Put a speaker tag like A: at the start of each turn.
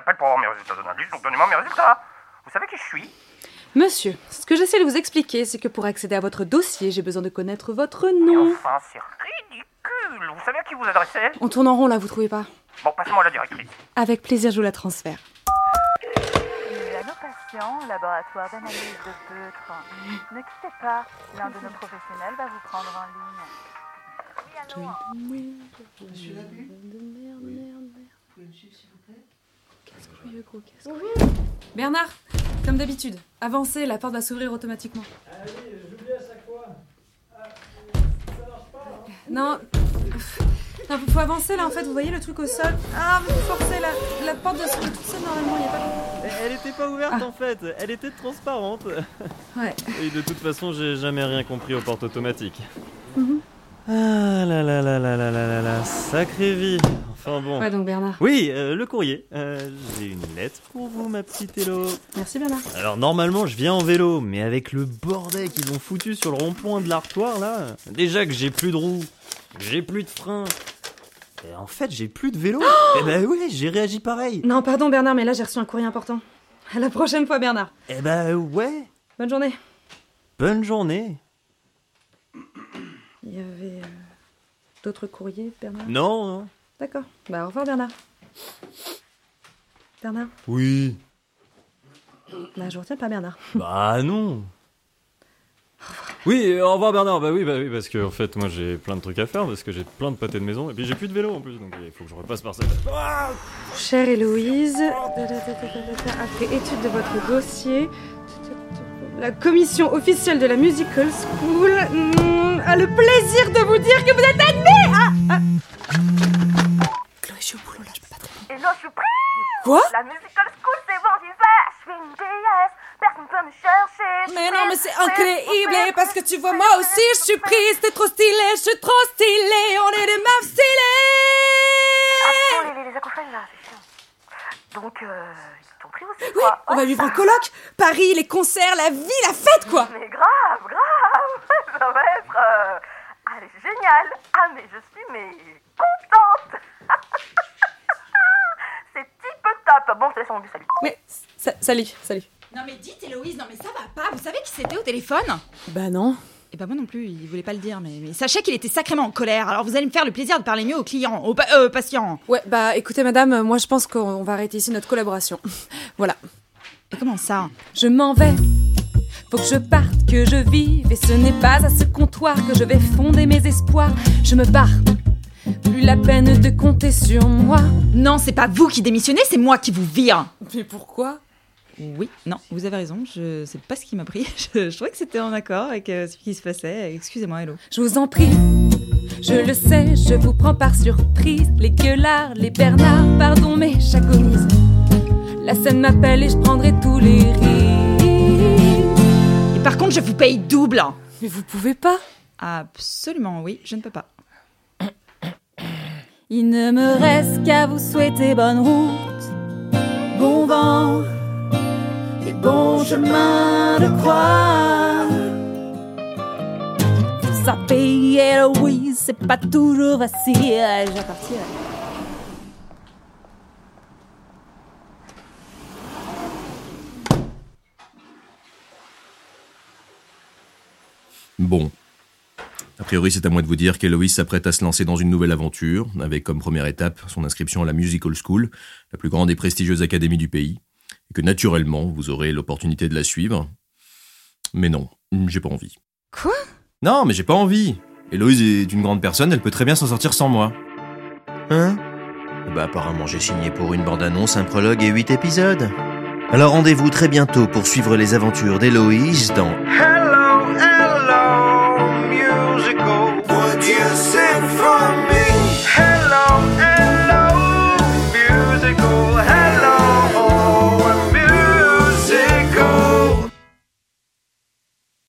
A: J'appelle pour avoir mes résultats d'analyse, donc donnez-moi mes résultats. Vous savez qui je suis?
B: Monsieur, ce que j'essaie de vous expliquer, c'est que pour accéder à votre dossier, j'ai besoin de connaître votre
A: Mais
B: nom.
A: enfin, c'est ridicule. Vous savez à qui vous adressez?
B: On tourne en rond là, vous trouvez pas?
A: Bon, passez-moi la directrice.
B: Avec plaisir, je vous la transfère.
C: Et à nos patients, au laboratoire d'analyse de feutre. Ne quittez pas, l'un de nos professionnels va vous prendre en ligne. Oui, allô?
D: Monsieur Labu?
B: Bernard, comme d'habitude, avancez, la porte va s'ouvrir automatiquement. Non, non, faut avancer là en fait, vous voyez le truc au sol? Ah, mais faut forcer, la, la porte doit s'ouvrir toute seule normalement, il y a pas
E: Elle était pas ouverte
B: Ah.
E: en fait, elle était transparente.
B: de... Ouais.
E: Et de toute façon, j'ai jamais rien compris aux portes automatiques.
B: Mhm.
E: Ah là là là là là là là là, sacrée vie. Enfin bon.
B: Ouais, donc Bernard.
E: Oui, euh, le courrier. Euh, j'ai une lettre pour vous, ma petite Hello.
B: Merci Bernard.
E: Alors normalement, je viens en vélo, mais avec le bordel qu'ils ont foutu sur le rond-point de l'artoir là, déjà que j'ai plus de roues, j'ai plus de freins. Et en fait, j'ai plus de vélo. Eh ben oui, j'ai réagi pareil.
B: Non, pardon Bernard, mais là j'ai reçu un courrier important. À la prochaine fois Bernard.
E: Eh ben ouais.
B: Bonne journée.
E: Bonne journée.
B: Il y avait euh, d'autres courriers, Bernard?
E: Non, non.
B: D'accord. Bah au revoir Bernard. Bernard
E: Oui.
B: Bah je retiens pas Bernard.
E: Bah non. Oui, euh, au revoir Bernard. Bah oui, bah oui, parce que en fait, moi j'ai plein de trucs à faire parce que j'ai plein de pâtés de maison et puis j'ai plus de vélo en plus, donc il faut que je repasse par ça.
B: Chère Héloïse, après étude de votre dossier, la commission officielle de la Musical School mm, a le plaisir de vous dire que vous êtes admis Ah, ah. Quoi?
C: La musical school, c'est bon, j'y vais. Je suis une déesse, personne peut me chercher.
B: Mais non, mais c'est incroyable parce que tu vois, moi aussi je suis prise, t'es trop stylé, je suis trop stylée, on est des meufs
C: Ah,
B: stylées
C: les, les, les acouphènes là, c'est chiant. Donc, euh, ils t'ont pris aussi,
B: Oui,
C: quoi.
B: on va vivre en coloc, Paris, les concerts, la vie, la fête quoi.
C: Mais grave, grave Ça va être... Euh... Allez, génial. Ah, mais je suis, mais... contente C'est top Bon, je te laisse mon bus, salut
B: Mais, sa- salut, salut.
F: Non mais dites Héloïse, non mais ça va pas, vous savez qui c'était au téléphone?
B: Bah non.
F: Eh ben moi non plus, il voulait pas le dire, mais, mais sachez qu'il était sacrément en colère, alors vous allez me faire le plaisir de parler mieux aux clients, aux pa- euh, patients.
B: Ouais, bah écoutez madame, moi je pense qu'on va arrêter ici notre collaboration. voilà.
F: Et comment ça?
B: Je m'en vais. Faut que je parte, que je vive, et ce n'est pas à ce comptoir que je vais fonder mes espoirs. Je me barre. La peine de compter sur moi.
F: Non, c'est pas vous qui démissionnez, c'est moi qui vous vire.
B: Mais pourquoi?
F: Oui, non, vous avez raison, je sais pas ce qui m'a pris, je, je trouvais que c'était en accord avec euh, ce qui se passait, excusez-moi Hello.
B: Je vous en prie. Je le sais, je vous prends par surprise. Les gueulards, les bernards, pardon, mais j'agonise. La scène m'appelle et je prendrai tous les risques.
F: Et par contre, je vous paye double
B: Mais vous pouvez pas?
F: Absolument, oui, je ne peux pas.
B: Il ne me reste qu'à vous souhaiter bonne route, bon vent et bon chemin de croix. Ça paye, oui, c'est pas toujours facile. Je.
G: Bon. A priori, c'est à moi de vous dire qu'Héloïse s'apprête à se lancer dans une nouvelle aventure, avec comme première étape son inscription à la Musical School, la plus grande et prestigieuse académie du pays, et que naturellement, vous aurez l'opportunité de la suivre. Mais non, j'ai pas envie.
B: Quoi?
G: Non, mais j'ai pas envie. Héloïse est une grande personne, elle peut très bien s'en sortir sans moi.
H: Hein? Bah apparemment j'ai signé pour une bande-annonce, un prologue et 8 épisodes. Alors rendez-vous très bientôt pour suivre les aventures d'Héloïse dans
C: Hello